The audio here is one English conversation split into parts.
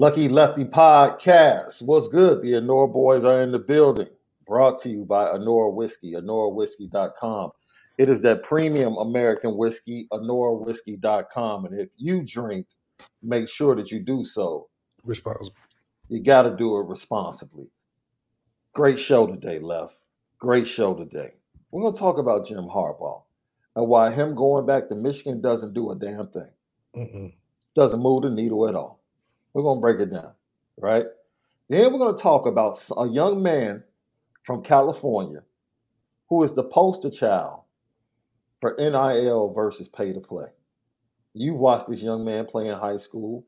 Lucky Lefty Podcast. What's good? The Anora boys are in the building. Brought to you by Anora Whiskey, AnoraWhiskey.com. It is that premium American whiskey, AnoraWhiskey.com. And if you drink, make sure that you do so responsible. You got to do it responsibly. Great show today, Left. Great show today. We're going to talk about Jim Harbaugh and why him going back to Michigan doesn't do a damn thing. Mm-mm. Doesn't move the needle at all. We're going to break it down, right? Then we're going to talk about a young man from California who is the poster child for NIL versus pay to play. You've watched this young man play in high school.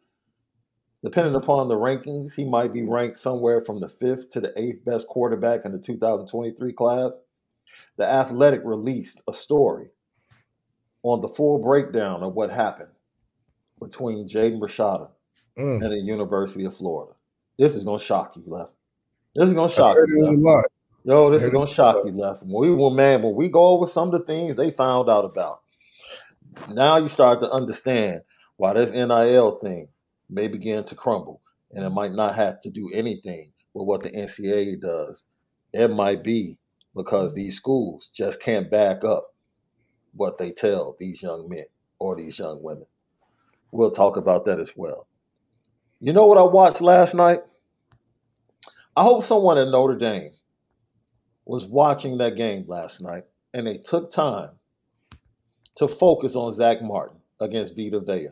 Depending upon the rankings, he might be ranked somewhere from the fifth to the eighth best quarterback in the 2023 class. The Athletic released a story on the full breakdown of what happened between Jaden Rashada mm. at the University of Florida. This is gonna shock you, left. This is gonna shock you. Yo, this is gonna shock you, left. When we well, man, when we go over some of the things they found out about, now you start to understand why this NIL thing may begin to crumble, and it might not have to do anything with what the NCAA does. It might be because these schools just can't back up what they tell these young men or these young women. We'll talk about that as well. You know what I watched last night? I hope someone at Notre Dame was watching that game last night and they took time to focus on Zach Martin against Vita Vea.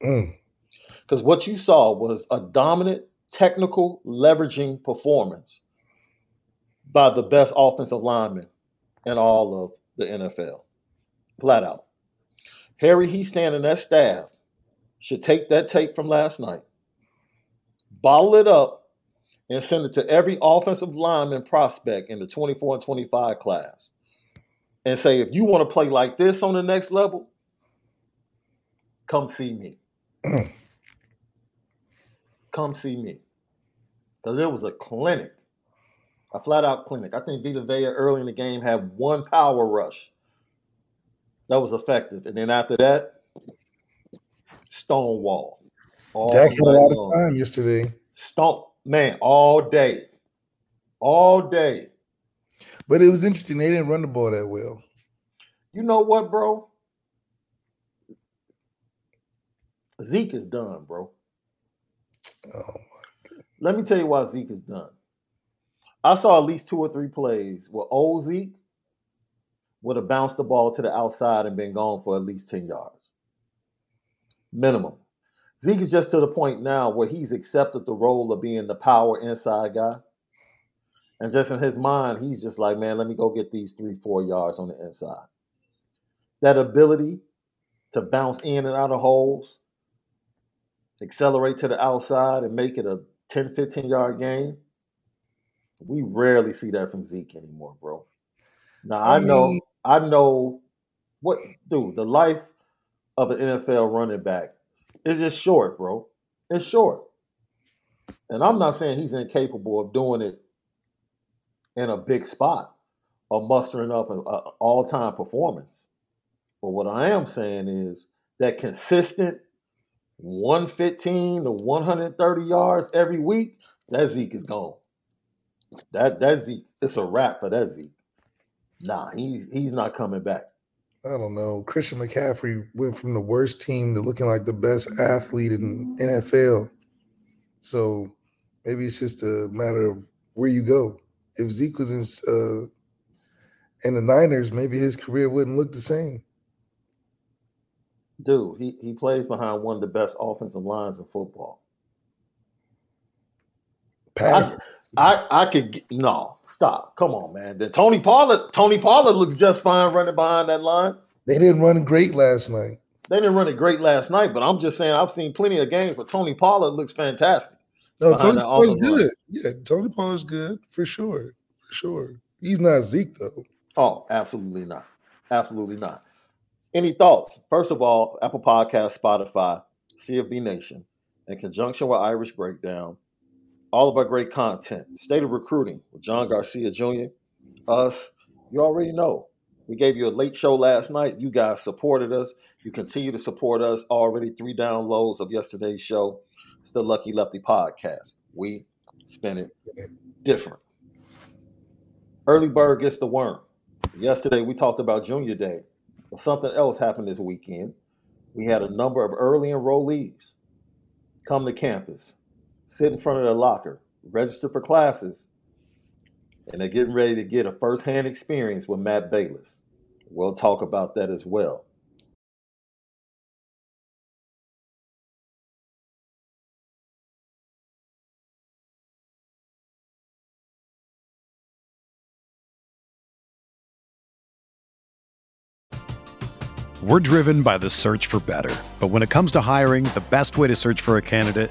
Because mm. what you saw was a dominant, technical, leveraging performance by the best offensive lineman in all of the NFL. Flat out. Harry Hiestand and that staff should take that tape from last night bottle it up, and send it to every offensive lineman prospect in the 24 and 25 class and say, if you want to play like this on the next level, come see me. come see me. Because it was a clinic, a flat out clinic. I think Vita Vea early in the game had one power rush that was effective. And then after that, Stonewall. All Dak had a lot of time yesterday. Stomp, man, all day. All day. But it was interesting. They didn't run the ball that well. You know what, bro? Zeke is done, bro. Oh my God. Let me tell you why Zeke is done. I saw at least two or three plays where old Zeke would have bounced the ball to the outside and been gone for at least 10 yards. Minimum. Zeke is just to the point now where he's accepted the role of being the power inside guy. And just in his mind, he's just like, man, let me go get these three, four yards on the inside. That ability to bounce in and out of holes, accelerate to the outside, and make it a 10, 15 yard game. We rarely see that from Zeke anymore, bro. Now I, I know, I know what, dude, the life of an NFL running back it's just short, bro. It's short. And I'm not saying he's incapable of doing it in a big spot or mustering up an all time performance. But what I am saying is that consistent 115 to 130 yards every week, that Zeke is gone. That that Zeke, it's a wrap for that Zeke. Nah, he's he's not coming back. I don't know. Christian McCaffrey went from the worst team to looking like the best athlete in NFL. So maybe it's just a matter of where you go. If Zeke was in uh, in the Niners, maybe his career wouldn't look the same. Dude, he, he plays behind one of the best offensive lines in football. Pass. I, I, could no stop. Come on, man. Then Tony Pollard Tony Pollard looks just fine running behind that line. They didn't run great last night. They didn't run it great last night, but I'm just saying I've seen plenty of games where Tony Pollard looks fantastic. No, Tony Pollard's line. good. Yeah, Tony Pollard's good for sure. For sure. He's not Zeke though. Oh, absolutely not. Absolutely not. Any thoughts? First of all, Apple Podcast, Spotify, CFB Nation, in conjunction with Irish Breakdown, all of our great content, State of Recruiting with John Garcia Jr., us, you already know. We gave you a late show last night. You guys supported us. You continue to support us. Already three downloads of yesterday's show. It's the Lucky Lefty Podcast. We spin it different. Early bird gets the worm. Yesterday we talked about Junior Day, but something else happened this weekend. We had a number of early enrollees come to campus, sit in front of their locker, register for classes, and they're getting ready to get a first-hand experience with Matt Balis. We'll talk about that as well. We're driven by the search for better. But when it comes to hiring, the best way to search for a candidate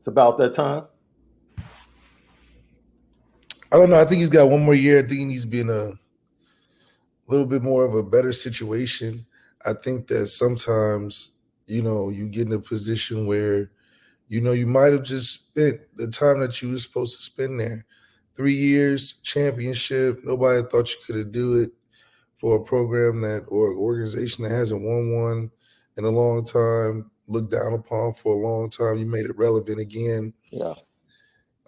It's about that time. I don't know. I think he's got one more year. I think he needs to be in a little bit more of a better situation. I think that sometimes, you know, you get in a position where, you know, you might have just spent the time that you were supposed to spend there. Three years, championship. Nobody thought you could have do it for a program that or organization that hasn't won one in a long time, looked down upon for a long time. You made it relevant again. Yeah.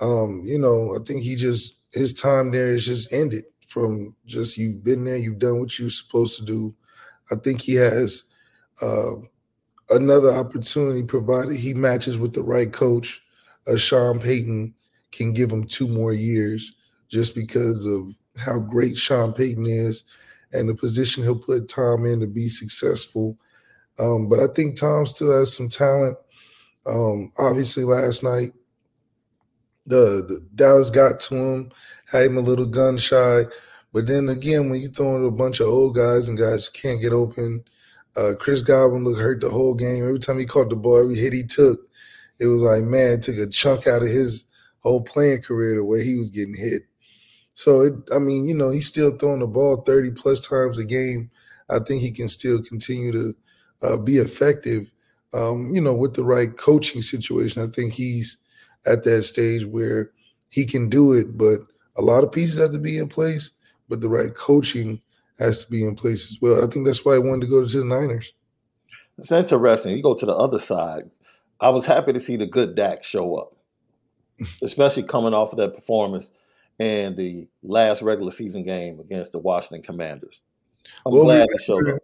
Um, you know, I think he just his time there is just ended from just you've been there, you've done what you're supposed to do. I think he has uh, another opportunity provided he matches with the right coach. Uh, Sean Payton can give him two more years just because of how great Sean Payton is and the position he'll put Tom in to be successful. Um, but I think Tom still has some talent. Um, obviously, last night the, the Dallas got to him, had him a little gun shy. But then again, when you throw in a bunch of old guys and guys who can't get open, Uh, Chris Godwin looked hurt the whole game. Every time he caught the ball, every hit he took, it was like, man, took a chunk out of his whole playing career the way he was getting hit. So, it, I mean, you know, he's still throwing the ball 30 plus times a game. I think he can still continue to uh, be effective, um, you know, with the right coaching situation. I think he's at that stage where he can do it, but a lot of pieces have to be in place, but the right coaching has to be in place as well. I think that's why I wanted to go to the Niners. It's interesting. You go to the other side. I was happy to see the good Dak show up, especially coming off of that performance and the last regular season game against the Washington Commanders. I'm well, glad he showed up.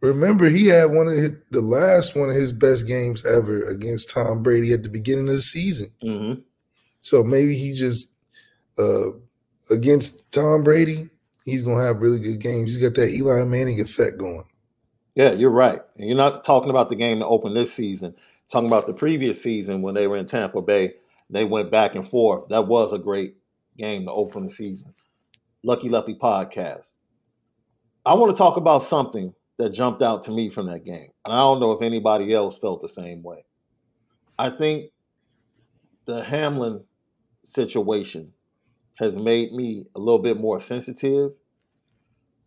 Remember, he had one of his, the last one of his best games ever against Tom Brady at the beginning of the season. Mm-hmm. So maybe he just uh, against Tom Brady, he's gonna have really good games. He's got that Eli Manning effect going. Yeah, you're right. And you're not talking about the game to open this season. Talking about the previous season when they were in Tampa Bay, they went back and forth. That was a great game to open the season. Lucky Lefty podcast. I want to talk about something that jumped out to me from that game. And I don't know if anybody else felt the same way. I think the Hamlin situation has made me a little bit more sensitive.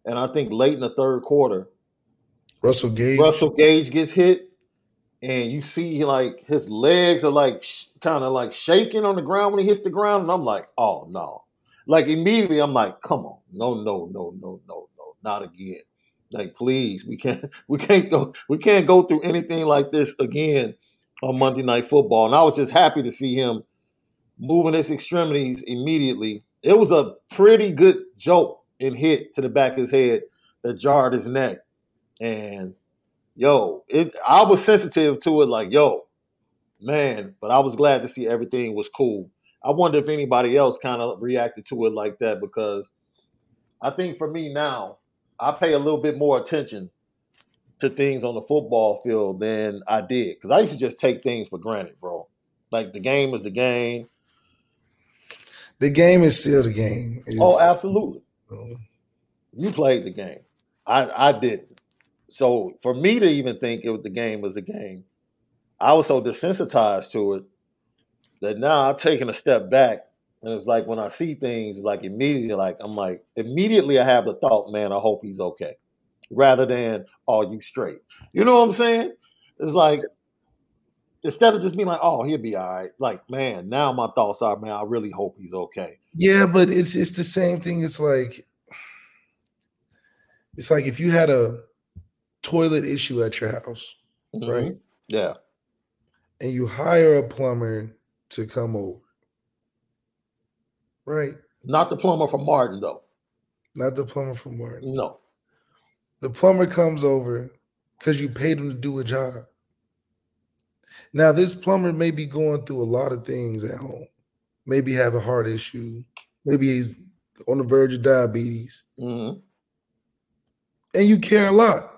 And I think late in the third quarter, Russell Gage Russell Gage gets hit, and you see like his legs are like sh- kind of like shaking on the ground when he hits the ground, and I'm like, oh no! Like immediately, I'm like, come on, no, no, no, no, no, no, not again! Like please, we can't, we can't go, we can't go through anything like this again on Monday Night Football. And I was just happy to see him moving his extremities immediately. It was a pretty good joke and hit to the back of his head that jarred his neck. And yo, it I was sensitive to it, like, yo, man, but I was glad to see everything was cool. I wonder if anybody else kind of reacted to it like that because I think for me now, I pay a little bit more attention to things on the football field than I did because I used to just take things for granted, bro. Like the game is the game the game is still the game. It's, oh, absolutely. Um, you played the game. I I didn't. So for me to even think it was the game was a game, I was so desensitized to it that now I'm taking a step back. And it's like when I see things, like immediately, like I'm like, immediately I have the thought, man, I hope he's okay. Rather than, are you straight? You know what I'm saying? It's like instead of just being like, "Oh, he'll be all right." Like, man, now my thoughts are, man, I really hope he's okay. Yeah, but it's it's the same thing. It's like it's like if you had a toilet issue at your house, mm-hmm. right? Yeah. And you hire a plumber to come over. Right? Not the plumber from Martin, though. Not the plumber from Martin. No. The plumber comes over because you paid him to do a job. Now, this plumber may be going through a lot of things at home. Maybe have a heart issue. Maybe he's on the verge of diabetes. Mm-hmm. And you care a lot.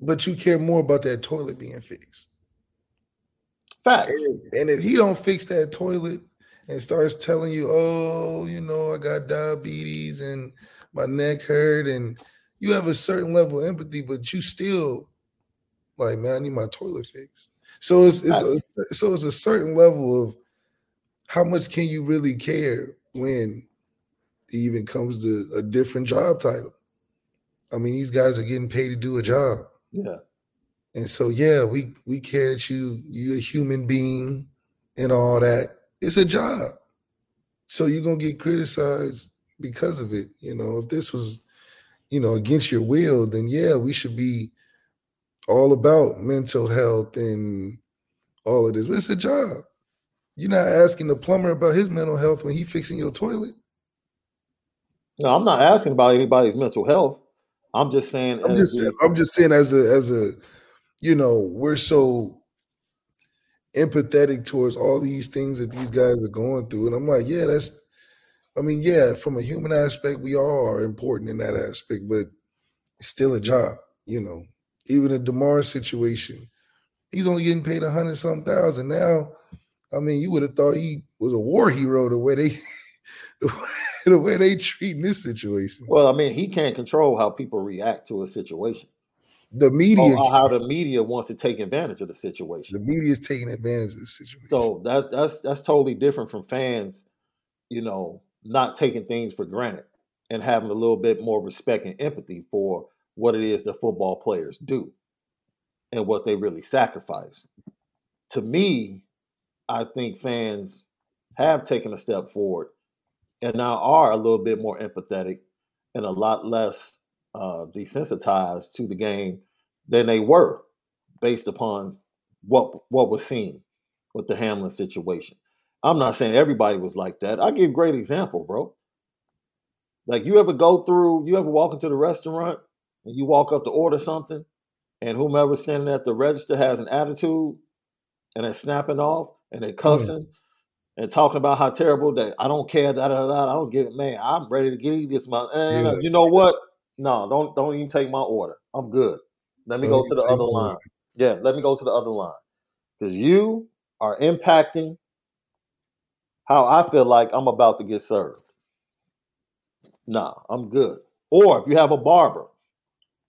But you care more about that toilet being fixed. Fact. And, and if he don't fix that toilet and starts telling you, oh, you know, I got diabetes and my neck hurt, and you have a certain level of empathy, but you still like, man, I need my toilet fixed. So it's it's a, so it's a certain level of how much can you really care when it even comes to a different job title. I mean, these guys are getting paid to do a job. Yeah. And so yeah, we we care that you you're a human being and all that. It's a job. So you're gonna get criticized because of it. You know, if this was, you know, against your will, then yeah, we should be all about mental health and all of this. But it's a job. You're not asking the plumber about his mental health when he fixing your toilet. No, I'm not asking about anybody's mental health. I'm just saying. I'm just saying, I'm just saying as a as a you know we're so empathetic towards all these things that these guys are going through, and I'm like, yeah, that's. I mean, yeah, from a human aspect, we all are important in that aspect, but it's still a job, you know even the Damar situation, he's only getting paid a hundred some thousand now. I mean, you would have thought he was a war hero the way they the way they treating this situation. Well, I mean, he can't control how people react to a situation. The media, how the media wants to take advantage of the situation. The media is taking advantage of the situation. So that that's that's totally different from fans, you know, not taking things for granted and having a little bit more respect and empathy for what it is that football players do and what they really sacrifice. To me, I think fans have taken a step forward and now are a little bit more empathetic and a lot less uh, desensitized to the game than they were based upon what what was seen with the Hamlin situation. I'm not saying everybody was like that. I give great example, bro. Like you ever go through, you ever walk into the restaurant and you walk up to order something, and whomever's standing at the register has an attitude and they're snapping off and they're cussing and talking about how terrible that I don't care, da da da. I don't get it, man. I'm ready to get this. My, eh, yeah. you know what? No, don't don't even take my order. I'm good. Let me don't go to the other line. Order. Yeah, let me go to the other line because you are impacting how I feel like I'm about to get served. Nah, I'm good. Or if you have a barber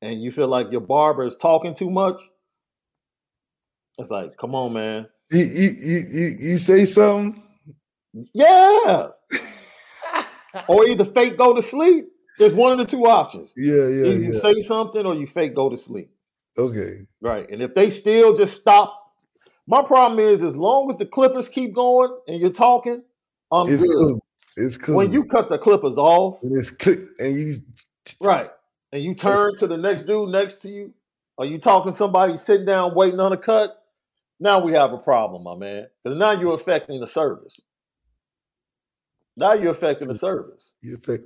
and you feel like your barber is talking too much, it's like, come on, man. You, you, you, you say something? Yeah. or either fake go to sleep. There's one of the two options. Yeah, yeah. Either you yeah. say something or you fake go to sleep. Okay. Right. And if they still just stop, my problem is as long as the clippers keep going and you're talking, I'm it's good. Cool. It's cool. When you cut the clippers off, and it's click and you right, and you turn to the next dude next to you, are you talking somebody sitting down waiting on a cut? Now we have a problem, my man, because now you're affecting the service. Now you're affecting the service. You affect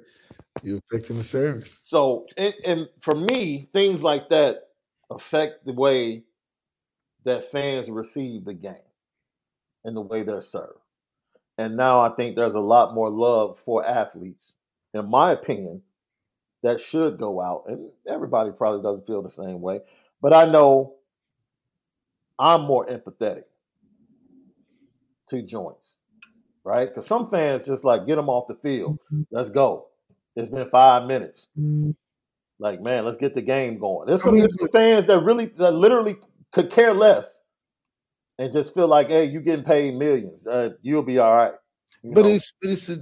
you're affecting the service. So, and, and for me, things like that affect the way that fans receive the game and the way they're served. And now I think there's a lot more love for athletes, in my opinion, that should go out. And everybody probably doesn't feel the same way. But I know I'm more empathetic to joints right? Because some fans just like get them off the field. Let's go. It's been five minutes. Mm-hmm. Like man, let's get the game going. There's some, there's some fans that really that literally could care less and just feel like, hey, you're getting paid millions. Uh, you'll be all right. but know? it's but it's a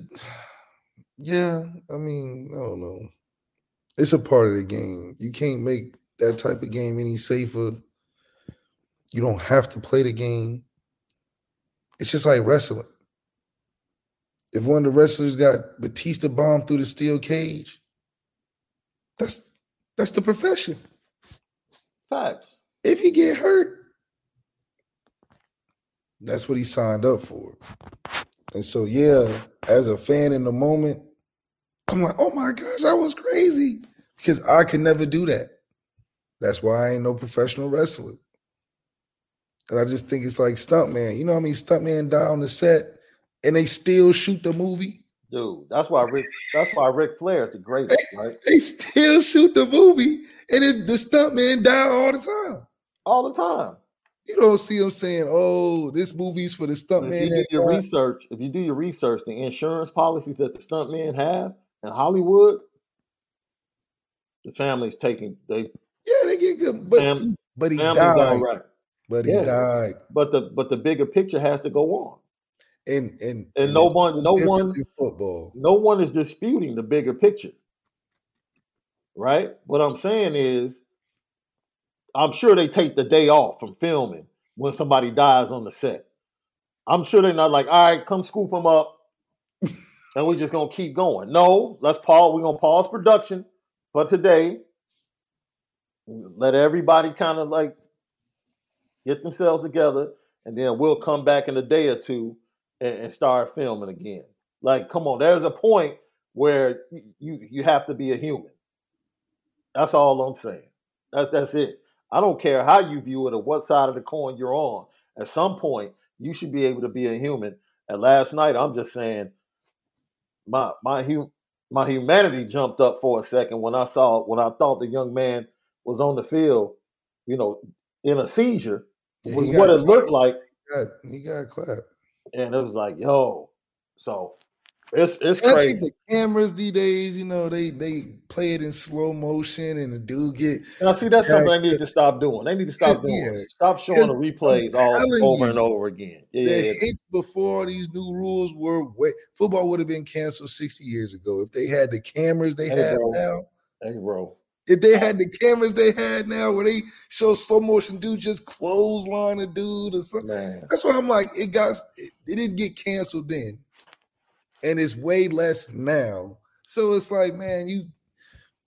yeah. I mean, I don't know. It's a part of the game. You can't make that type of game any safer. You don't have to play the game. It's just like wrestling if one of the wrestlers got Batista bomb through the steel cage, that's that's the profession. Facts. If he get hurt, that's what he signed up for. And so, yeah, as a fan in the moment, I'm like, oh my gosh, that was crazy. Because I could never do that. That's why I ain't no professional wrestler. And I just think it's like stuntman. You know how I mean stuntman die on the set and they still shoot the movie. Dude, that's why Rick. That's why Ric Flair is the greatest, right? They still shoot the movie, and it, the stuntman die all the time. All the time. You don't see them saying, "Oh, this movie's for the stuntman." If you do your research, if you do your research, the insurance policies that the stuntmen have in Hollywood, the family's taking they. Yeah, they get good, but fam, he, but he died. Right. But he yeah. died. But the but the bigger picture has to go on and and and no one, no one, football. No one is disputing the bigger picture, right? What I'm saying is, I'm sure they take the day off from filming when somebody dies on the set. I'm sure they're not like, all right, come scoop them up, and we're just gonna keep going. No, let's pause. We're gonna pause production for today. Let everybody kind of like get themselves together, and then we'll come back in a day or two and, and start filming again. Like, come on, there's a point where you you have to be a human. That's all I'm saying. That's that's it. I don't care how you view it or what side of the coin you're on. At some point, you should be able to be a human. And last night, I'm just saying, my my hum, my humanity jumped up for a second when I saw when I thought the young man was on the field, you know, in a seizure. Was what it looked like. He got, he got clapped and it was like, yo, so It's it's I crazy. the cameras these days, you know, they they play it in slow motion, and the dude get Now, see, that's something they need to stop doing. They need to stop doing. Yeah. Stop showing the replays all over you, and over again. Yeah, yeah, yeah. before these new rules were way, football would have been canceled 60 years ago if they had the cameras they Hey, have bro. now. Hey, bro. If they had the cameras they had now, where they show slow motion dude just clothesline a dude or something. Man. That's why I'm like, it got it, it didn't get canceled then, and it's way less now. So it's like, man, you,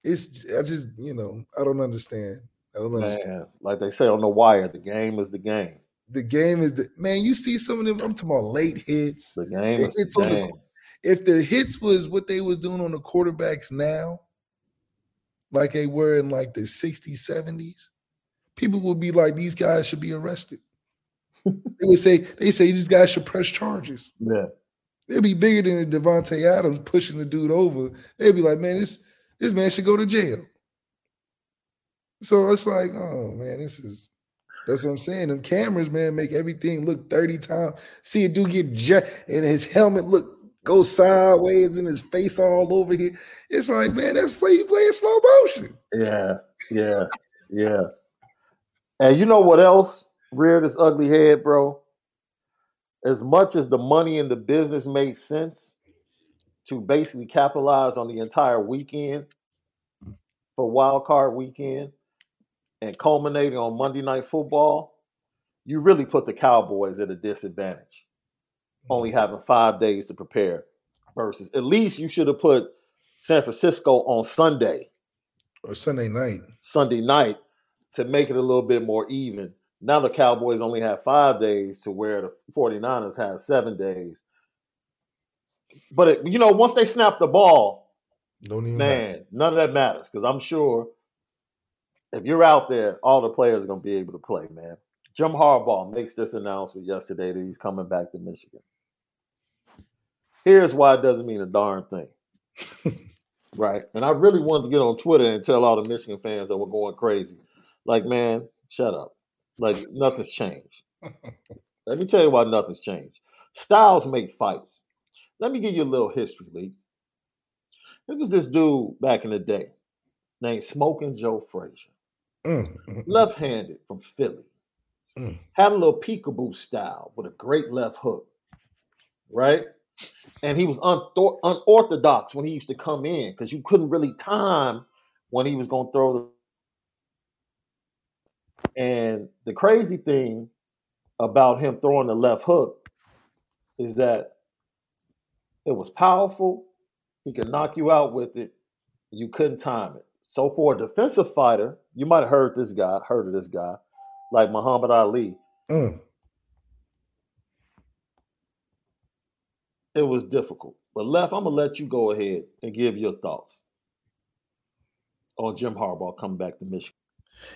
it's I just you know I don't understand. I don't understand. Man. Like they say on the wire, the game is the game. The game is the man. You see some of them. I'm talking about late hits. The game is hits the on the game. if the hits was what they was doing on the quarterbacks now, like they were in like the 60s, 70s, people would be like, these guys should be arrested. they would say, they say these guys should press charges. Yeah. They'd be bigger than the Davante Adams pushing the dude over. They'd be like, man, this this man should go to jail. So it's like, oh man, this is that's what I'm saying. Them cameras, man, make everything look 30 times. See a dude get jet and his helmet look go sideways and his face all over here. It's like, man, that's play you play in slow motion. Yeah. Yeah. Yeah. And you know what else reared its ugly head, bro? As much as the money in the business made sense to basically capitalize on the entire weekend for wild card weekend and culminating on Monday night football, you really put the Cowboys at a disadvantage. Only having five days to prepare versus at least you should have put San Francisco on Sunday Or Sunday night. Sunday night to make it a little bit more even. Now the Cowboys only have five days to where the 49ers have seven days. But it, you know, once they snap the ball, Don't even matter. man, none of that matters because I'm sure if you're out there, all the players are going to be able to play, man. Jim Harbaugh makes this announcement yesterday that he's coming back to Michigan. Here's why it doesn't mean a darn thing. right. And I really wanted to get on Twitter and tell all the Michigan fans that were going crazy. Like, man, shut up. Like, nothing's changed. Let me tell you why nothing's changed. Styles make fights. Let me give you a little history, Lee. There was this dude back in the day named Smoking Joe Frazier, Mm, mm, mm. left handed from Philly. Mm. Had a little peekaboo style with a great left hook, right? And he was unthor- unorthodox when he used to come in because you couldn't really time when he was going to throw the. And the crazy thing about him throwing the left hook is that it was powerful. He could knock you out with it. You couldn't time it. So for a defensive fighter, you might have heard this guy, heard of this guy, like Muhammad Ali. Mm. It was difficult. But left, I'm gonna let you go ahead and give your thoughts on Jim Harbaugh coming back to Michigan.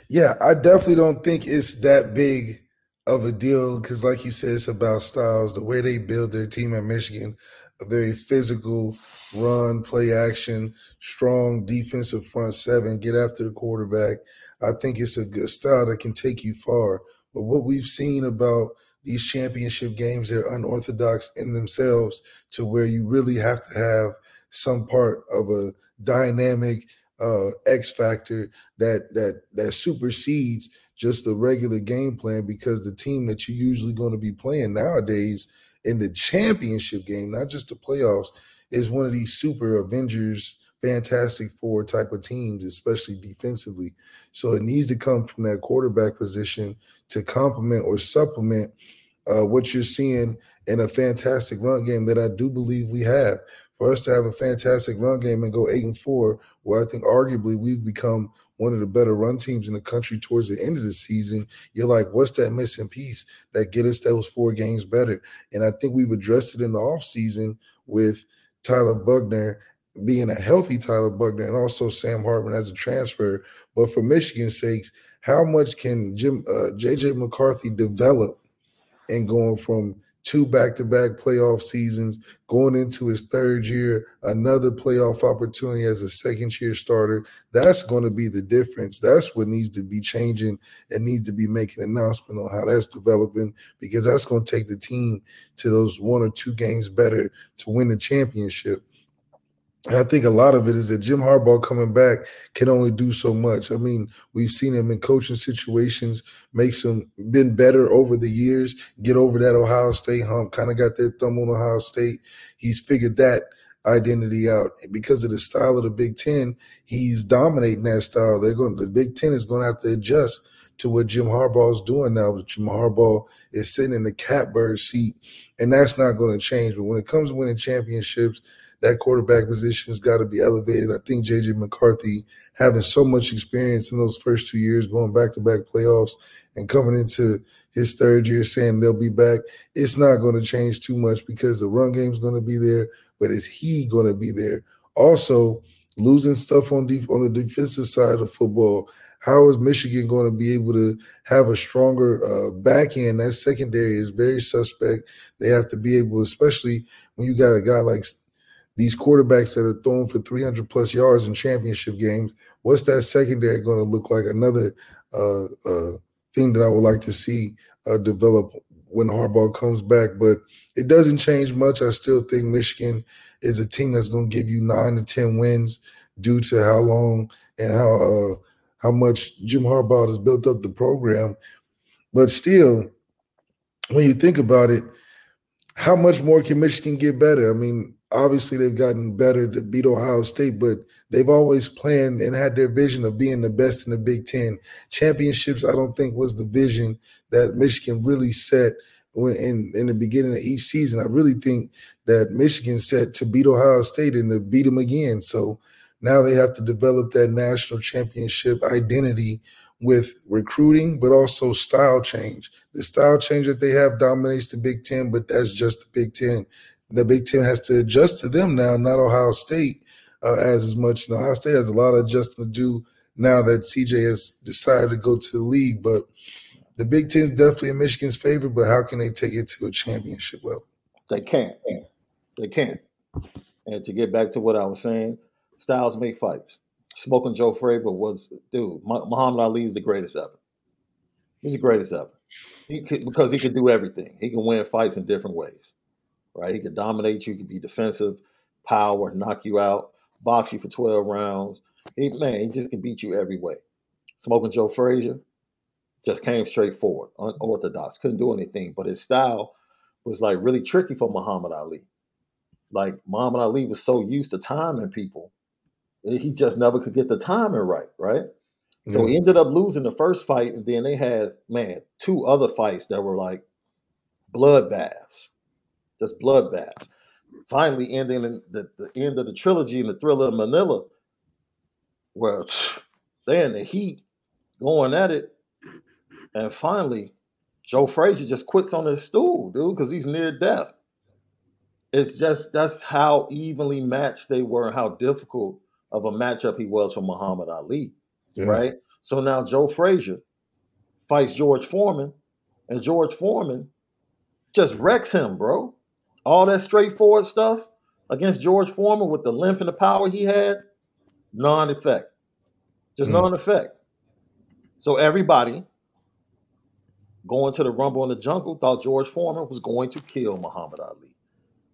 Yeah, I definitely don't think it's that big of a deal because, like you said, it's about styles. The way they build their team at Michigan, a very physical run, play action, strong defensive front seven, get after the quarterback. I think it's a good style that can take you far. But what we've seen about these championship games, they're unorthodox in themselves to where you really have to have some part of a dynamic uh, X factor that that that supersedes just the regular game plan because the team that you're usually going to be playing nowadays in the championship game, not just the playoffs, is one of these super Avengers, Fantastic Four type of teams, especially defensively. So it needs to come from that quarterback position to complement or supplement uh, what you're seeing in a fantastic run game that I do believe we have. For us to have a fantastic run game and go eight and four, where I think arguably we've become one of the better run teams in the country towards the end of the season, you're like, what's that missing piece that get us those four games better? And I think we've addressed it in the offseason with Tyler Buchner being a healthy Tyler Buchner and also Sam Hartman as a transfer. But for Michigan's sakes, how much can Jim uh, JJ McCarthy develop and going from two back-to-back playoff seasons, going into his third year, another playoff opportunity as a second-year starter. That's going to be the difference. That's what needs to be changing and needs to be making an announcement on how that's developing because that's going to take the team to those one or two games better to win the championship. And I think a lot of it is that Jim Harbaugh coming back can only do so much. I mean, we've seen him in coaching situations, makes him been better over the years, get over that Ohio State hump, kind of got their thumb on Ohio State. He's figured that identity out. Because of the style of the Big Ten, he's dominating that style. They're going the Big Ten is going to have to adjust to what Jim Harbaugh is doing now. But Jim Harbaugh is sitting in the catbird seat, and that's not going to change. But when it comes to winning championships, that quarterback position has got to be elevated. I think JJ McCarthy having so much experience in those first two years, going back to back playoffs and coming into his third year saying they'll be back, it's not going to change too much because the run game's going to be there, but is he going to be there? Also, losing stuff on def- on the defensive side of football. How is Michigan going to be able to have a stronger uh, back end? That secondary is very suspect. They have to be able, especially when you got a guy like these quarterbacks that are throwing for 300 plus yards in championship games, what's that secondary going to look like? Another uh, uh, thing that I would like to see uh, develop when Harbaugh comes back. But it doesn't change much. I still think Michigan is a team that's going to give you nine to 10 wins due to how long and how uh, how much Jim Harbaugh has built up the program. But still, when you think about it, how much more can Michigan get better? I mean, obviously they've gotten better to beat Ohio State, but they've always planned and had their vision of being the best in the Big Ten. Championships, I don't think was the vision that Michigan really set in, in the beginning of each season. I really think that Michigan set to beat Ohio State and to beat them again. So now they have to develop that national championship identity with recruiting, but also style change. The style change that they have dominates the Big Ten, but that's just the Big Ten the Big Ten has to adjust to them now, not Ohio State uh, as as much. You know, Ohio State has a lot of adjusting to do now that CJ has decided to go to the league. But the Big Ten is definitely in Michigan's favor. But how can they take it to a championship level? They can't. They can't. And to get back to what I was saying, styles make fights. Smoking Joe Frazier was, dude, Muhammad Ali is the greatest ever. He's the greatest ever. He could, because he can do everything. He can win fights in different ways right? He could dominate you, he could be defensive, power, knock you out, box you for 12 rounds. He, man, he just can beat you every way. Smoking Joe Frazier just came straight forward, unorthodox, couldn't do anything, but his style was like really tricky for Muhammad Ali. Like Muhammad Ali was so used to timing people, eh, he just never could get the timing right, right? So he mm-hmm. ended up losing the first fight, and then they had man two other fights that were like bloodbaths just bloodbaths. Finally, ending in the, the end of the trilogy in the thriller of Manila, where they're in the heat, going at it, and finally, Joe Frazier just quits on his stool, dude, because he's near death. It's just that's how evenly matched they were, and how difficult of a matchup he was for Muhammad Ali, yeah. right? So now Joe Frazier fights George Foreman, and George Foreman just wrecks him, bro all that straightforward stuff against George Foreman with the length and the power he had, non-effect. Just mm. non-effect. So everybody going to the Rumble in the Jungle thought George Foreman was going to kill Muhammad Ali.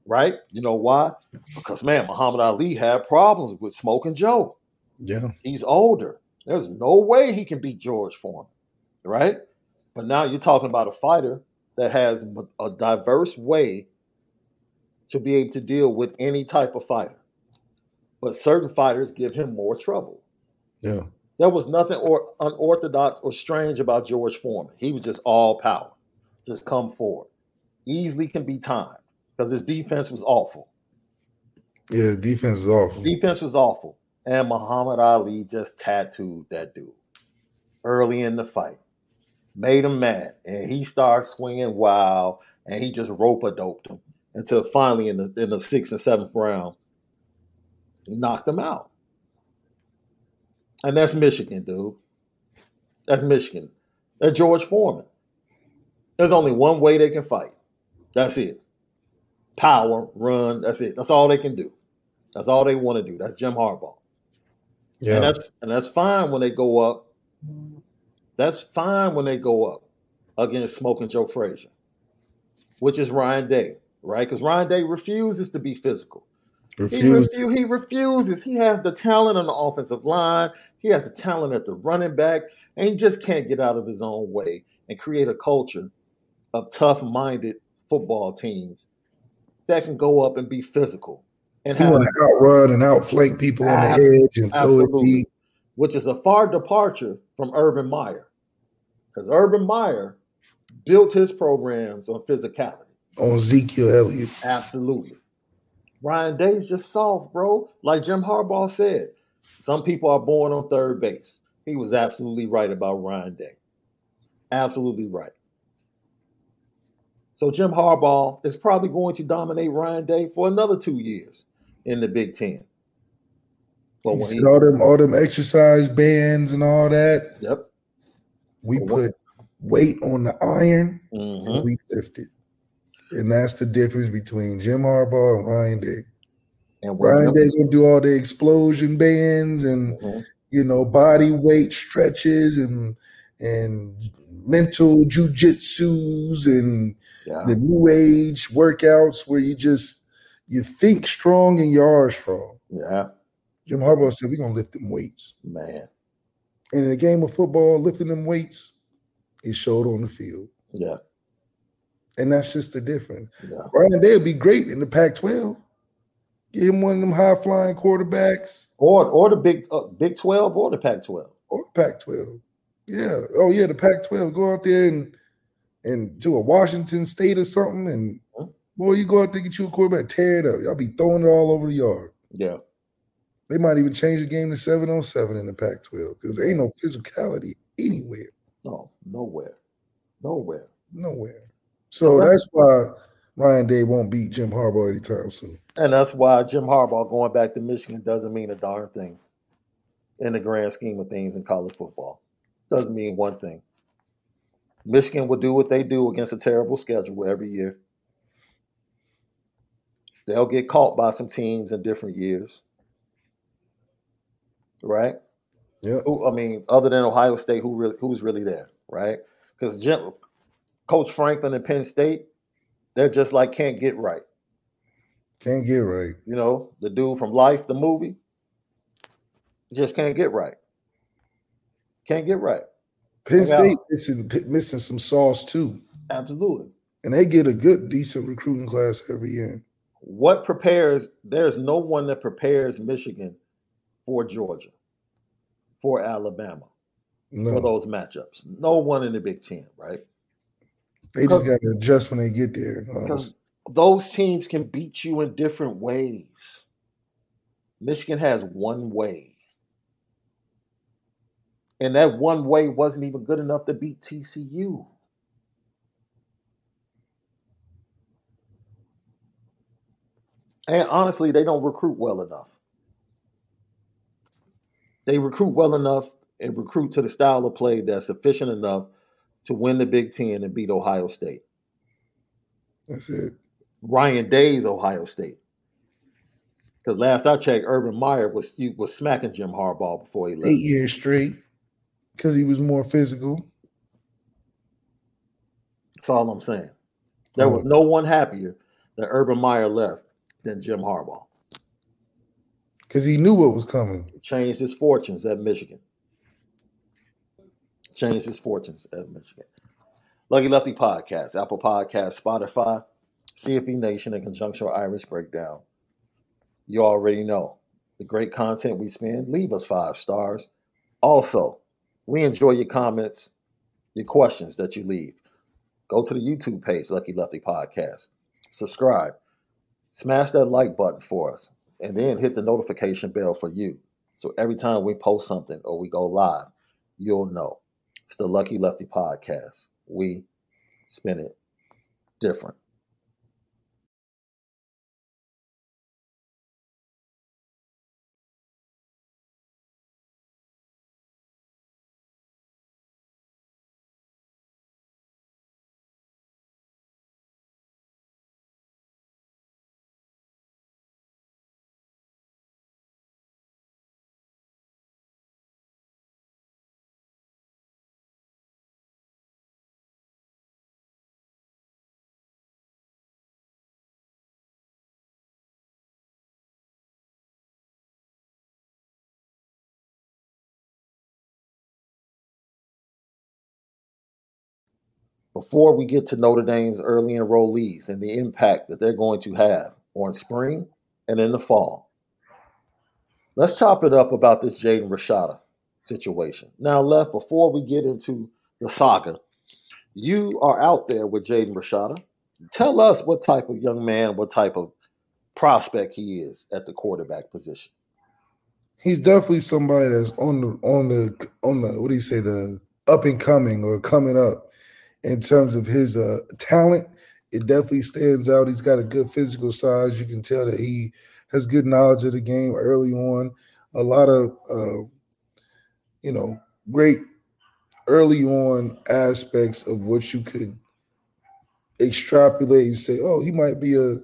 Right? You know why? Because man, Muhammad Ali had problems with smoking Joe. Yeah. He's older. There's no way he can beat George Foreman. Right? But now you're talking about a fighter that has a diverse way to be able to deal with any type of fighter. But certain fighters give him more trouble. Yeah. There was nothing or unorthodox or strange about George Foreman. He was just all power. Just come forward. Easily can be timed because his defense was awful. Yeah, defense is awful. Defense was awful. And Muhammad Ali just tattooed that dude early in the fight. Made him mad. And he started swinging wild and he just rope a doped him until finally in the in the sixth and seventh round, he knocked him out. And that's Michigan, dude. That's Michigan. That's George Foreman. There's only one way they can fight. That's it. Power, run. That's it. That's all they can do. That's all they want to do. That's Jim Harbaugh. Yeah. And that's and that's fine when they go up. That's fine when they go up against smoking Joe Frazier, which is Ryan Day, right? Because Ryan Day refuses to be physical. He, refu- he refuses. He has the talent on the offensive line. He has the talent at the running back, and he just can't get out of his own way and create a culture of tough-minded football teams that can go up and be physical and He have, want to outrun and outflank people on the edge and throw it deep. which is a far departure from Urban Meyer, because Urban Meyer built his programs on physicality. On Ezekiel Elliott. Absolutely. Ryan Day's just soft, bro. Like Jim Harbaugh said, some people are born on third base. He was absolutely right about Ryan Day. Absolutely right. So Jim Harbaugh is probably going to dominate Ryan Day for another two years in the Big Ten. But He said he, all them all them exercise bands and all that. yep. We put weight on the iron mhm. and we lifted. And that's the difference between Jim Harbaugh and Ryan Day. And Ryan Day gonna do all the explosion bands and Mhm. you know body weight stretches and and mental jujitsus and yeah. the new age workouts where you just you think strong and you are strong. yeah, Jim Harbaugh said we're gonna lift them weights. man. And in a game of football, lifting them weights, it showed on the field. Yeah, And that's just the difference. yeah. Ryan Day would be great in the Pac 12. Get him one of them high flying quarterbacks Or or the Big uh, Big Twelve or the Pac twelve. or the Pac 12. Yeah. Oh, yeah, the Pac 12. Go out there and and do a Washington State or something. And Mhm. boy, you go out there, get you a quarterback, tear it up. Y'all be throwing it all over the yard. Yeah, They might even change the game to seven on seven in the Pac 12 because there ain't no physicality anywhere. no, nowhere, nowhere. Nowhere. So Right. that's why Ryan Day won't beat Jim Harbaugh anytime soon. And that's why Jim Harbaugh going back to Michigan doesn't mean a darn thing in the grand scheme of things in college football. Doesn't mean one thing. Michigan will do what they do against a terrible schedule every year. They'll get caught by some teams in different years. Right? Yeah. Who, I mean, other than Ohio State, who really, who's really there, right? Because Jim, Coach Franklin and Penn State, they're just like can't get right. Can't get right. You know, the dude from Life, the movie, just can't get right. Can't get right. Penn. State missing missing some sauce too. Absolutely. And they get a good, decent recruiting class every year. What prepares? There's no one that prepares Michigan for Georgia, for Alabama, for No. those matchups. No one in the Big Ten, right? They just got to adjust when they get there. Because those teams can beat you in different ways. Michigan has one way. And that one way wasn't even good enough to beat TCU. And honestly, they don't recruit well enough. They recruit well enough and recruit to the style of play that's efficient enough to win the Big Ten and beat Ohio State. That's it. Ryan Day's Ohio State. Because last I checked, Urban Meyer was was smacking Jim Harbaugh before he left. Eight years straight because he was more physical. That's all I'm saying. There was no one happier that Urban Meyer left than Jim Harbaugh. Because he knew what was coming. He changed his fortunes at Michigan. Changed his fortunes at Michigan. Lucky Lefty Podcast, Apple Podcast, Spotify, CFB Nation, and Conjunction Irish Breakdown. You already know the great content we spend. Leave us five stars. Also, we enjoy your comments, your questions that you leave. Go to the YouTube page, Lucky Lefty Podcast. Subscribe. Smash that like button for us. And then hit the notification bell for you. So every time we post something or we go live, you'll know. It's the Lucky Lefty Podcast. We spin it different. Before we get to Notre Dame's early enrollees and the impact that they're going to have on spring and in the fall. Let's chop it up about this Jaden Rashada situation. Now, left before we get into the saga, you are out there with Jaden Rashada. Tell us what type of young man, what type of prospect he is at the quarterback position. He's definitely somebody that's on the on the on the what do you say the up and coming or coming up in terms of his uh, talent. It definitely stands out. He's got a good physical size. You can tell that he has good knowledge of the game early on. A lot of uh, you know great early on aspects of what you could extrapolate and say, oh, he might be a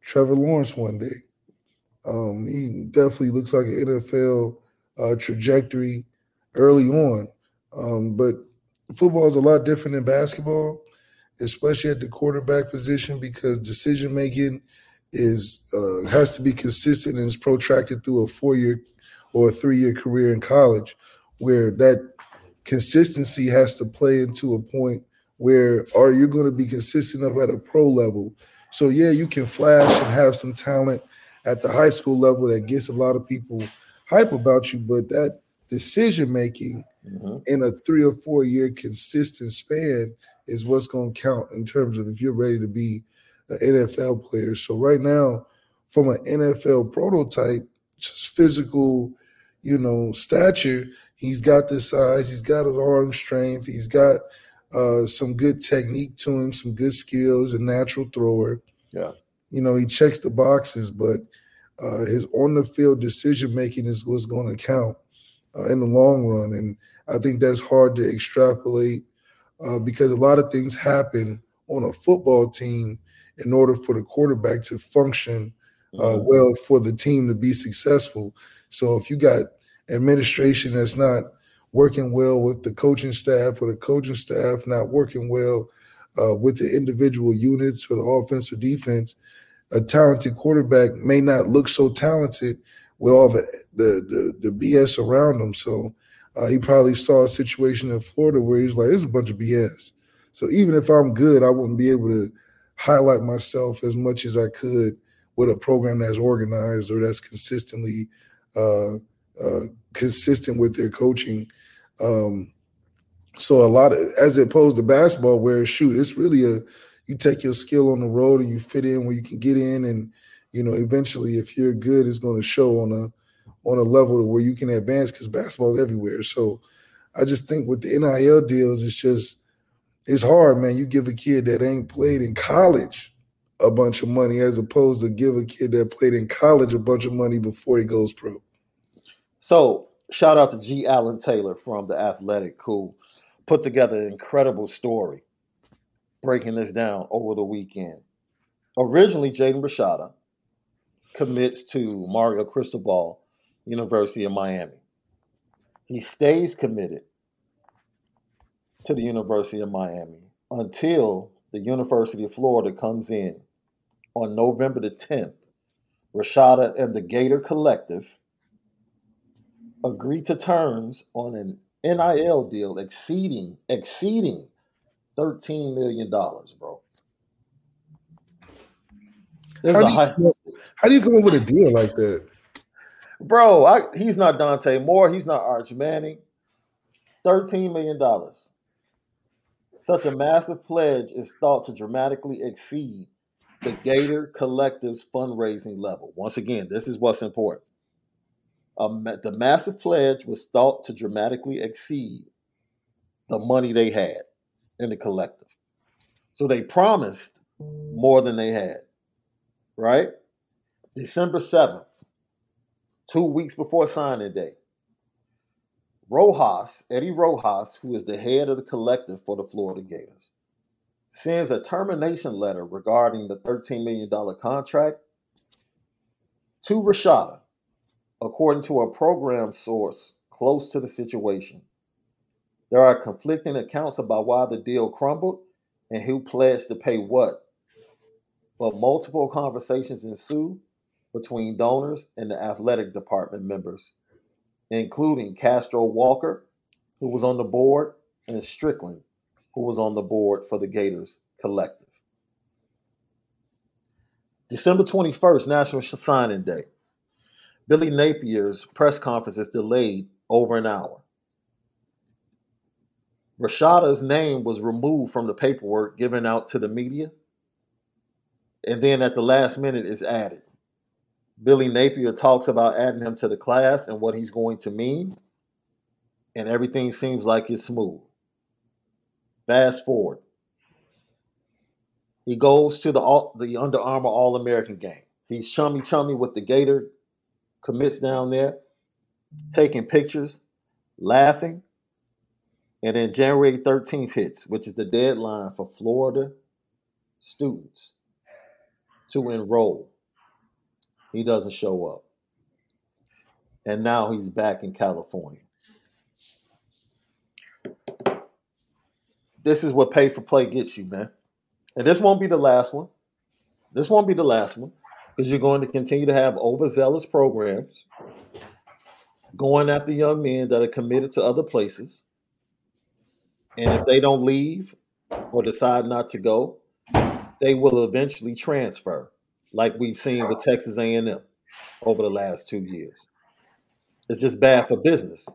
Trevor Lawrence one day. Um, he definitely looks like an NFL uh, trajectory early on. Um, but football is a lot different than basketball, especially at the quarterback position, because decision making is uh, has to be consistent and is protracted through a four year or a three year career in college, where that consistency has to play into a point where are you going to be consistent enough at a pro level? So yeah, you can flash and have some talent at the high school level that gets a lot of people hype about you, but that decision making mm-hmm. in a three or four year consistent span is what's going to count in terms of if you're ready to be an NFL player. So right now, from an NFL prototype, just physical, you know, stature, he's got the size, he's got an arm strength, he's got uh, some good technique to him, some good skills, a natural thrower. Yeah. You know, he checks the boxes, but uh, his on the field decision making is what's going to count uh, in the long run. And I think that's hard to extrapolate uh, because a lot of things happen on a football team in order for the quarterback to function uh, mm-hmm. well for the team to be successful. So if you got administration that's not working well with the coaching staff or the coaching staff not working well uh, with the individual units or the offense or defense, a talented quarterback may not look so talented with all the the the, the BS around him. So uh, he probably saw a situation in Florida where he's like, "It's a bunch of BS." So even if I'm good, I wouldn't be able to highlight myself as much as I could with a program that's organized or that's consistently uh, uh, consistent with their coaching. Um, so a lot of, as opposed to basketball, where shoot, it's really a you take your skill on the road and you fit in where you can get in, and you know eventually, if you're good, it's going to show on a on a level where you can advance because basketball is everywhere. So I just think with the NIL deals, it's just it's hard, man. You give a kid that ain't played in college a bunch of money as opposed to give a kid that played in college a bunch of money before he goes pro. So shout out to G. Allen Taylor from the Athletic, who put together an incredible story breaking this down over the weekend. Originally, Jaden Rashada commits to Mario Cristobal University of Miami. He stays committed to the University of Miami until the University of Florida comes in on November the 10th. Rashada and the Gator Collective agree to terms on an NIL deal exceeding exceeding $13 million, bro. How do, high- how do you come up with a deal like that? Bro, I, he's not Dante Moore. He's not Arch Manning. $13 million. Such a massive pledge is thought to dramatically exceed the Gator Collective's fundraising level. Once again, this is what's important. Um, the massive pledge was thought to dramatically exceed the money they had in the collective. So they promised more than they had, right? December 7th, two weeks before signing day, Rojas, Eddie Rojas, who is the head of the collective for the Florida Gators, sends a termination letter regarding the $13 million contract to Rashada, according to a program source close to the situation. There are conflicting accounts about why the deal crumbled and who pledged to pay what. But multiple conversations ensue between donors and the athletic department members, including Castro Walker, who was on the board, and Strickland, who was on the board for the Gators Collective. December 21st, National Signing Day. Billy Napier's press conference is delayed over an hour. Rashada's name was removed from the paperwork given out to the media, and then at the last minute is added. Billy Napier talks about adding him to the class and what he's going to mean, and everything seems like it's smooth. Fast forward. He goes to the the Under Armour All American game. He's chummy chummy with the Gator commits down there, taking pictures, laughing. And then January 13th hits, which is the deadline for Florida students to enroll. He doesn't show up. And now he's back in California. This is what pay for play gets you, man. And this won't be the last one. This won't be the last one because you're going to continue to have overzealous programs going after young men that are committed to other places. And if they don't leave or decide not to go, they will eventually transfer, like we've seen with Texas A&M over the last two years. It's just bad for business.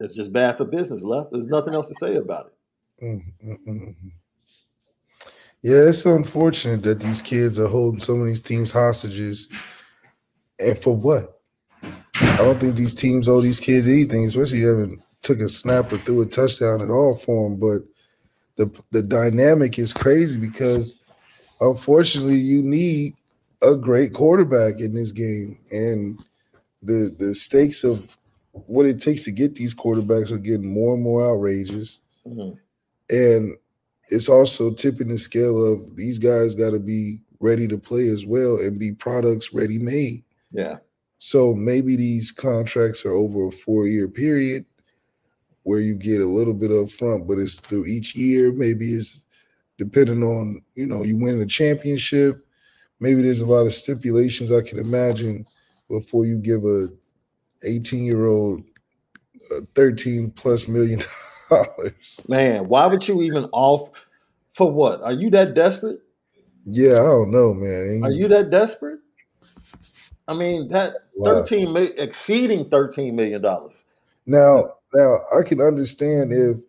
It's just bad for business. Left. There's nothing else to say about it. Mm-hmm. Yeah, it's unfortunate that these kids are holding some of these teams hostages. And for what? I don't think these teams owe these kids anything, especially haven't took a snap or threw a touchdown at all for them. But the the dynamic is crazy because unfortunately you need a great quarterback in this game. And the the stakes of what it takes to get these quarterbacks are getting more and more outrageous. Mm-hmm. And it's also tipping the scale of these guys got to be ready to play as well and be products ready made. Yeah. So maybe these contracts are over a four year period where you get a little bit up front, but it's through each year. Maybe it's depending on, you know, you win a championship. Maybe there's a lot of stipulations I can imagine before you give a 18 year old 13 plus million dollars. Man, why would you even off for what? Are you that desperate? Yeah, I don't know, man. Are you that desperate? I mean, that wow. 13 exceeding 13 million dollars. Now, now I can understand if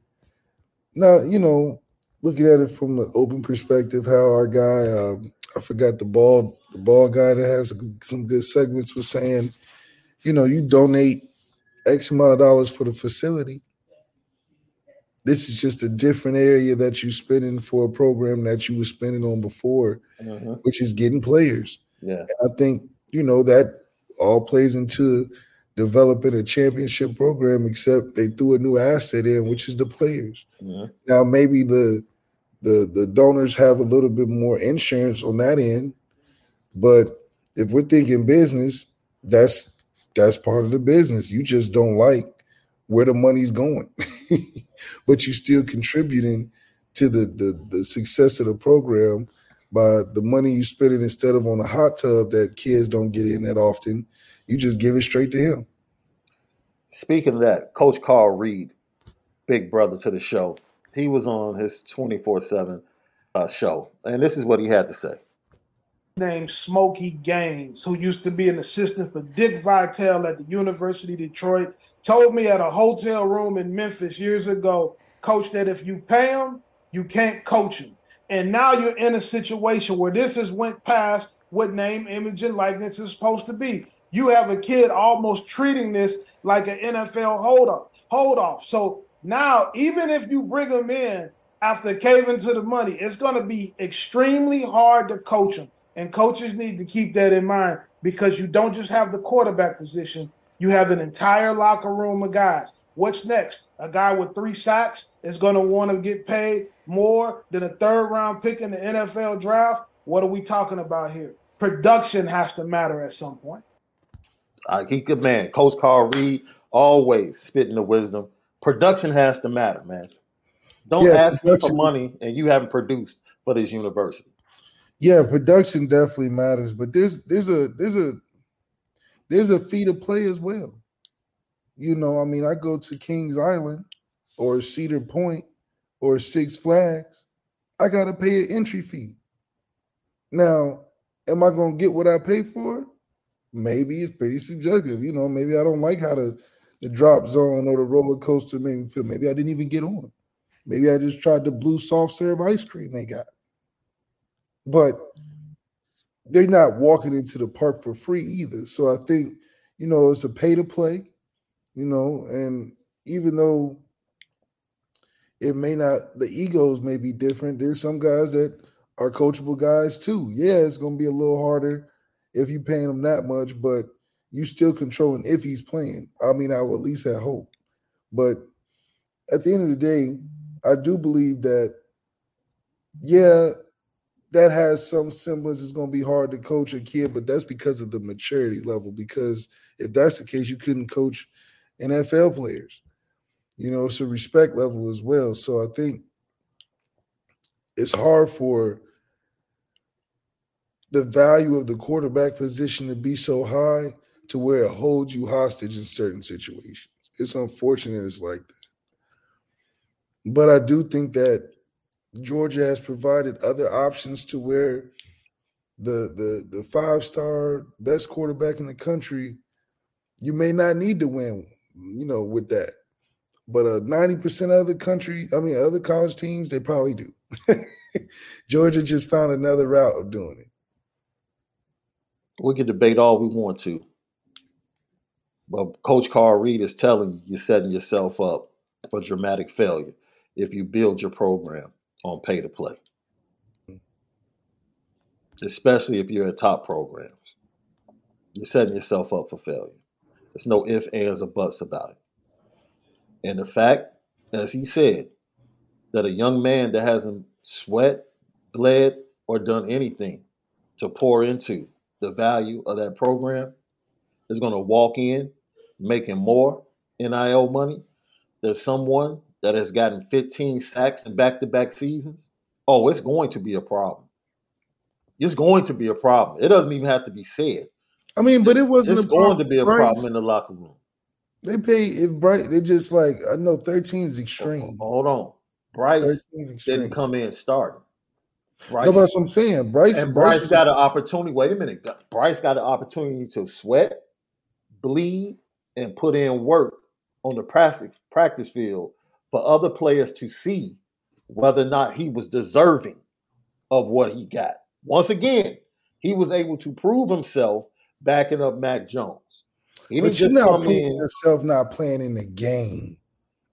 now, you know, looking at it from an open perspective, how our guy, um, I forgot the ball, the ball guy that has some good segments was saying, you know, you donate X amount of dollars for the facility. This is just a different area that you're spending for a program that you were spending on before, mm-hmm. which is getting players. Yeah. And I think, you know, that all plays into developing a championship program, except they threw a new asset in, which is the players. Mm-hmm. Now maybe the the the donors have a little bit more insurance on that end, but if we're thinking business, that's that's part of the business. You just don't like where the money's going, but you're still contributing to the, the the success of the program by the money you spend it instead of on a hot tub that kids don't get in that often. You just give it straight to him. Speaking of that, Coach Carl Reed, big brother to the show, he was on his 24 uh, 7 show, and this is what he had to say named Smokey Gaines, who used to be an assistant for Dick Vitale at the University of Detroit, told me at a hotel room in Memphis years ago, Coach, that if you pay him, you can't coach him. And now you're in a situation where this has went past what name, image, and likeness is supposed to be. You have a kid almost treating this like an NFL hold off. Hold off. So now, even if you bring him in after caving to the money, it's going to be extremely hard to coach him. And coaches need to keep that in mind because you don't just have the quarterback position, you have an entire locker room of guys. What's next? A guy with three sacks is going to want to get paid more than a third round pick in the NFL draft. What are we talking about here? Production has to matter at some point. Uh, he good man. Coach Carl Reed always spitting the wisdom. Production has to matter, man. Don't yeah, ask me for money and you haven't produced for this university. Yeah, production definitely matters, but there's there's a there's a there's a fee to play as well. You know, I mean, I go to Kings Island or Cedar Point or Six Flags, I gotta pay an entry fee. Now, am I gonna get what I pay for? Maybe it's pretty subjective. You know, maybe I don't like how the, the drop zone or the roller coaster made me feel. Maybe I didn't even get on. Maybe I just tried the blue soft serve ice cream they got. But they're not walking into the park for free either. So I think, you know, it's a pay to play, you know, and even though it may not, the egos may be different, there's some guys that are coachable guys too. Yeah, it's going to be a little harder if you're paying him that much, but you still controlling if he's playing. I mean, I would at least have hope. But at the end of the day, I do believe that, yeah, that has some semblance. It's going to be hard to coach a kid, but that's because of the maturity level. Because if that's the case, you couldn't coach NFL players. You know, it's a respect level as well. So I think it's hard for the value of the quarterback position to be so high to where it holds you hostage in certain situations. It's unfortunate it's like that. But I do think that Georgia has provided other options to where the the the five star best quarterback in the country, you may not need to win, you know, with that. But uh, 90% of the country, I mean, other college teams, they probably do. Georgia just found another route of doing it. We can debate all we want to. But Coach Carl Reed is telling you you're setting yourself up for dramatic failure if you build your program on pay to play, especially if you're at top programs. You're setting yourself up for failure. There's no ifs, ands, or buts about it. And the fact, as he said, that a young man that hasn't sweat, bled, or done anything to pour into the value of that program is going to walk in making more NIL money than someone that has gotten 15 sacks in back to back seasons. Oh, it's going to be a problem. It's going to be a problem. It doesn't even have to be said. I mean, but it wasn't. It's going to be a Bryce, problem in the locker room. They pay if Bryce. They just like I know 13 is extreme. Hold on, Bryce didn't come in starting. Bryce, no, that's what I'm saying. Bryce and Bryce, Bryce got an opportunity. Wait a minute. Bryce got an opportunity to sweat, bleed, and put in work on the practice practice field for other players to see whether or not he was deserving of what he got. Once again, he was able to prove himself backing up Mac Jones. He but you're not proving in. yourself not playing in the game.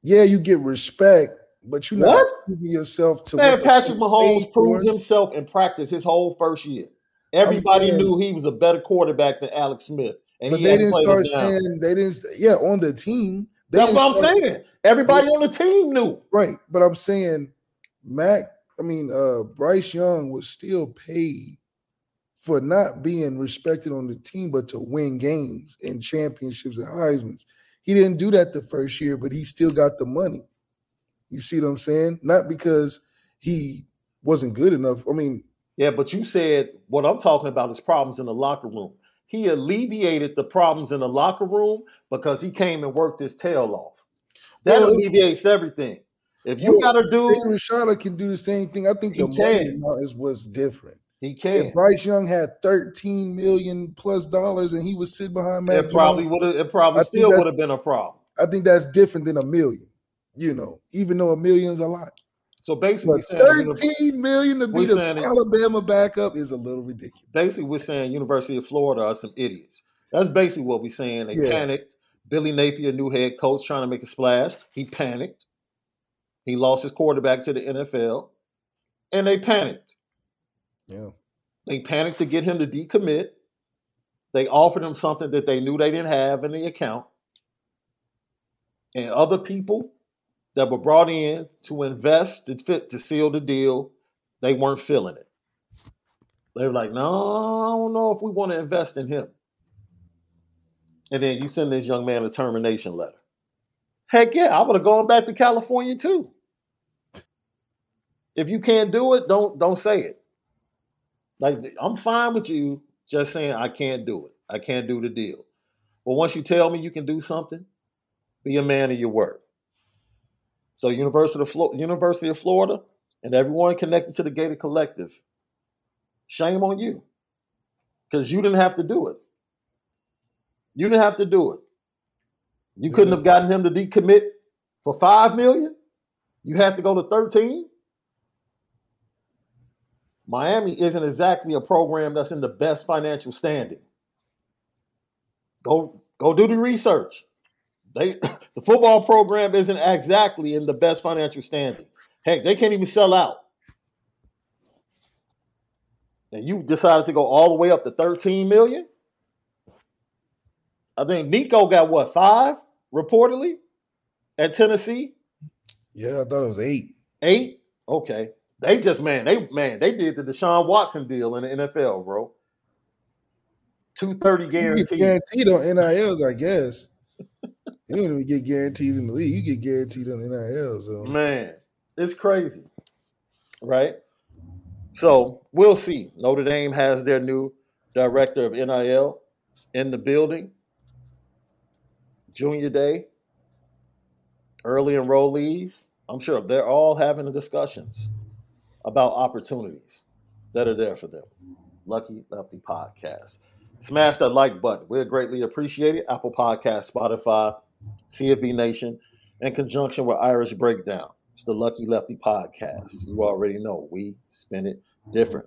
Yeah, you get respect, but you're not proving yourself to. Man, Patrick Mahomes proved himself in practice his whole first year. Everybody saying, knew he was a better quarterback than Alex Smith. But they didn't start saying they didn't. Yeah, on the team. That's what I'm start, saying. Everybody on the team knew. Right, but I'm saying Mac. I mean, uh Bryce Young was still paid for not being respected on the team, but to win games and championships and Heisman's. He didn't do that the first year, but he still got the money. You see what I'm saying? Not because he wasn't good enough. I mean, yeah, but you said what I'm talking about is problems in the locker room. He alleviated the problems in the locker room because he came and worked his tail off. That well, alleviates everything. If you well, got to do, Rashada can do the same thing. I think the money is what's different. He can. If Bryce Young had 13 million plus dollars and he was sitting behind Matt, it probably would have. It probably I still would have been a problem. I think that's different than a million. You know, even though a million's a lot. So basically, but 13 million to be the Alabama backup is a little ridiculous. Basically, we're saying University of Florida are some idiots. That's basically what we're saying. They yeah. panicked. Billy Napier, new head coach, trying to make a splash. He panicked. He lost his quarterback to the NFL, and they panicked. Yeah. They panicked to get him to decommit. They offered him something that they knew they didn't have in the account. And other people that were brought in to invest to fit to seal the deal, they weren't feeling it. They were like, no, I don't know if we want to invest in him. And then you send this young man a termination letter. Heck yeah, I would have gone back to California too. If you can't do it, don't don't say it. Like I'm fine with you just saying I can't do it. I can't do the deal. But once you tell me you can do something, be a man of your word. So University of Flo- University of Florida and everyone connected to the Gator Collective, shame on you. Because you didn't have to do it. You didn't have to do it. You couldn't have gotten him to decommit for five million. You had to go to 13. Miami isn't exactly a program that's in the best financial standing. Go go do the research. They the football program isn't exactly in the best financial standing. Heck, they can't even sell out. And you decided to go all the way up to 13 million? I think Nico got what, five reportedly at Tennessee? Yeah, I thought it was eight. Eight? Okay. They just man, they man, they did the Deshaun Watson deal in the NFL, bro. Two thirty guaranteed. Guaranteed on NILs, I guess. You don't even get guarantees in the league. You get guaranteed on NILs. So. Man, it's crazy, right? So we'll see. Notre Dame has their new director of NIL in the building. Junior day, early enrollees. I'm sure they're all having the discussions about opportunities that are there for them. Lucky Lefty Podcast. Smash that like button. We'd greatly appreciate it. Apple Podcast, Spotify, CFB Nation, in conjunction with Irish Breakdown. It's the Lucky Lefty Podcast. You already know we spin it different.